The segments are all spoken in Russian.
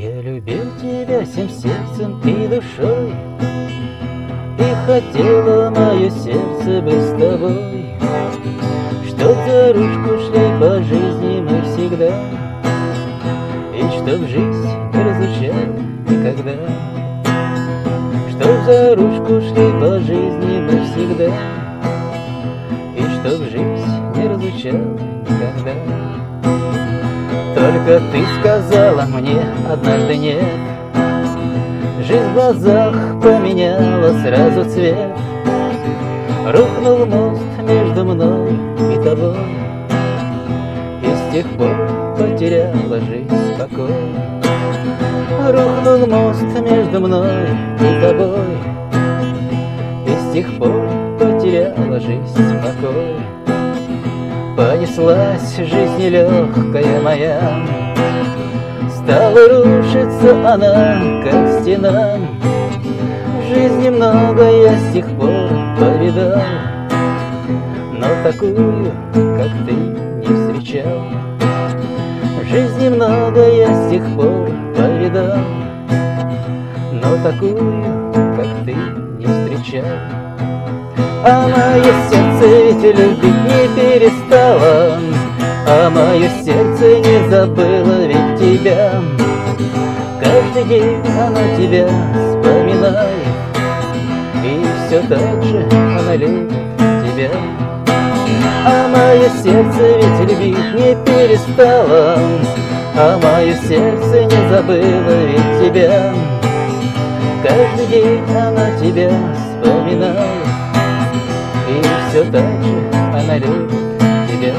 Я любил тебя всем сердцем и душой И хотела мое сердце быть с тобой. Чтоб за ручку шли по жизни мы всегда И чтоб жизнь не разлучала никогда. Чтоб за ручку шли по жизни мы всегда И чтоб жизнь не разлучала никогда только ты сказала мне однажды нет Жизнь в глазах поменяла сразу цвет. Рухнул мост между мной и тобой. И с тех пор потеряла жизнь покой. Рухнул мост между мной и тобой. И с тех пор потеряла жизнь покой Понеслась жизнь нелегкая моя. Стала рушиться она, как стена. В жизни много я с тех пор повидал Но такую, как ты, не встречал. В жизни много я с тех пор повидал Но такую, как ты, не встречал а мое сердце ведь любить не перестало. А мое сердце не забыло ведь тебя. Каждый день оно тебя вспоминает. И все так же оно любит тебя. А мое сердце ведь любить не перестало. А мое сердце не забыло ведь тебя. Каждый день оно тебя вспоминает все так же она любит тебя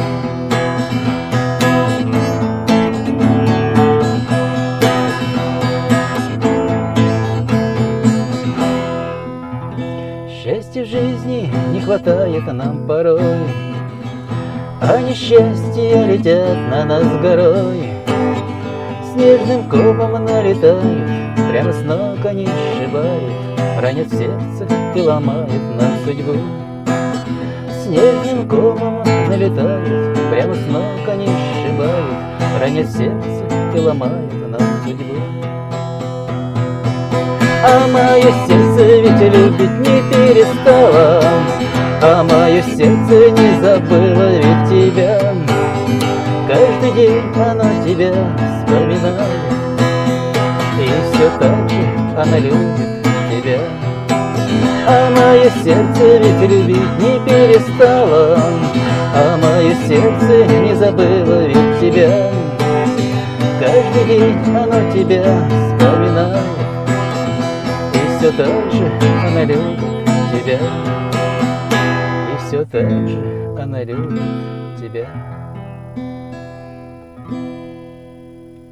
Счастья в жизни не хватает нам порой. А несчастья летят на нас горой. Снежным комом налетают Прямо с ног они сшибают. Ранят сердце и ломают нам судьбу Снежным комом налетают Прямо с ног они сшибают Ранят сердце и ломают нам судьбу А мое сердце ведь любить не перестало А мое сердце не забыло ведь тебя. Каждый день оно тебя вспоминает И все так же она любит тебя а мое сердце ведь любить не перестало. А мое сердце не забыло ведь тебя. Каждый день оно тебя вспоминает И все так же она любит тебя. И все так же она любит тебя